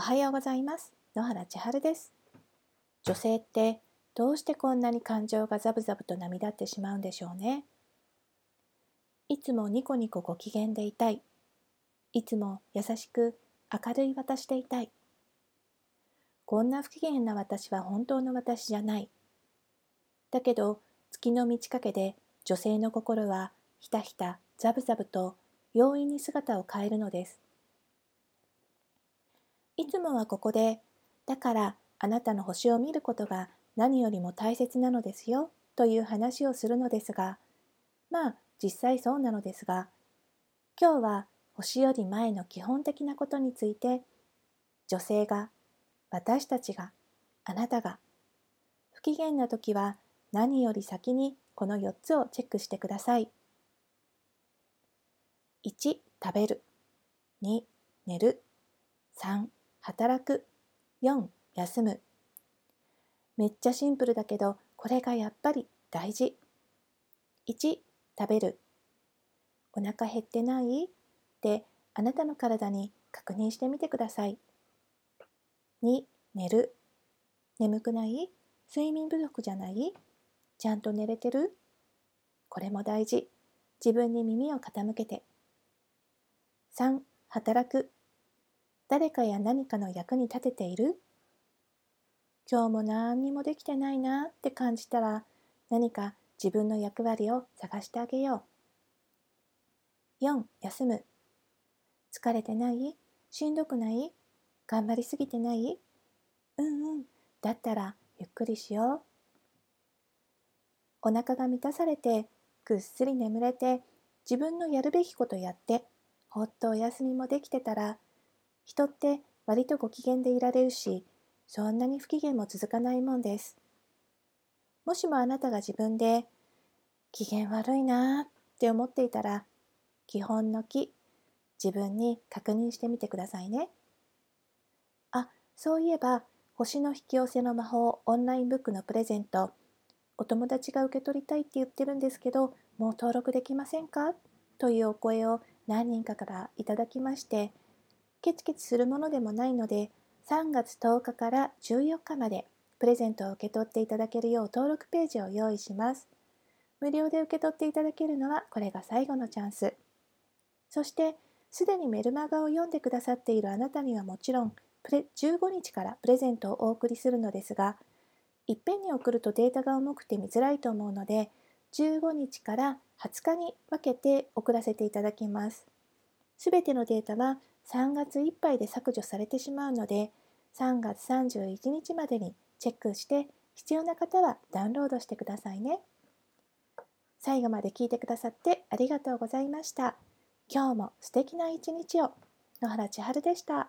おはようございます。野原千春です。女性ってどうしてこんなに感情がザブザブと波立ってしまうんでしょうね。いつもニコニコご機嫌でいたい。いつも優しく明るい私でいたい。こんな不機嫌な私は本当の私じゃない。だけど月の満ち欠けで女性の心はひたひたザブザブと容易に姿を変えるのです。いつもはここで、だからあなたの星を見ることが何よりも大切なのですよという話をするのですが、まあ実際そうなのですが、今日は星より前の基本的なことについて、女性が、私たちが、あなたが、不機嫌な時は何より先にこの4つをチェックしてください。1食べる2寝る3働く。4休む。めっちゃシンプルだけどこれがやっぱり大事。1食べる。お腹減ってない？ってあなたの体に確認してみてください。2寝る。眠くない？睡眠不足じゃない？ちゃんと寝れてる？これも大事。自分に耳を傾けて。3. 働く。誰かや何かの役に立てている？今日も何にもできてないなって感じたら何か自分の役割を探してあげよう。4. 休む疲れてない？しんどくない？頑張りすぎてない？うんうんだったらゆっくりしよう。お腹が満たされてぐっすり眠れて自分のやるべきことやってほっとお休みもできてたら、人って割とご機嫌でいられるし、そんなに不機嫌も続かないもんです。もしもあなたが自分で、機嫌悪いなって思っていたら、基本の木、自分に確認してみてくださいね。あ、そういえば、星の引き寄せの魔法オンラインブックのプレゼント、お友達が受け取りたいって言ってるんですけど、もう登録できませんか？というお声を何人かからいただきましてケチケチするものでもないので3月10日から14日までプレゼントを受け取っていただけるよう登録ページを用意します無料で受け取っていただけるのはこれが最後のチャンスそしてすでにメルマガを読んでくださっているあなたにはもちろんプレ15日からプレゼントをお送りするのですがいっぺんに送るとデータが重くて見づらいと思うので15日から20日に分けて送らせていただきます。すべてのデータは3月いっぱいで削除されてしまうので、3月31日までにチェックして必要な方はダウンロードしてくださいね。最後まで聞いてくださってありがとうございました。今日も素敵な一日を。野原千春でした。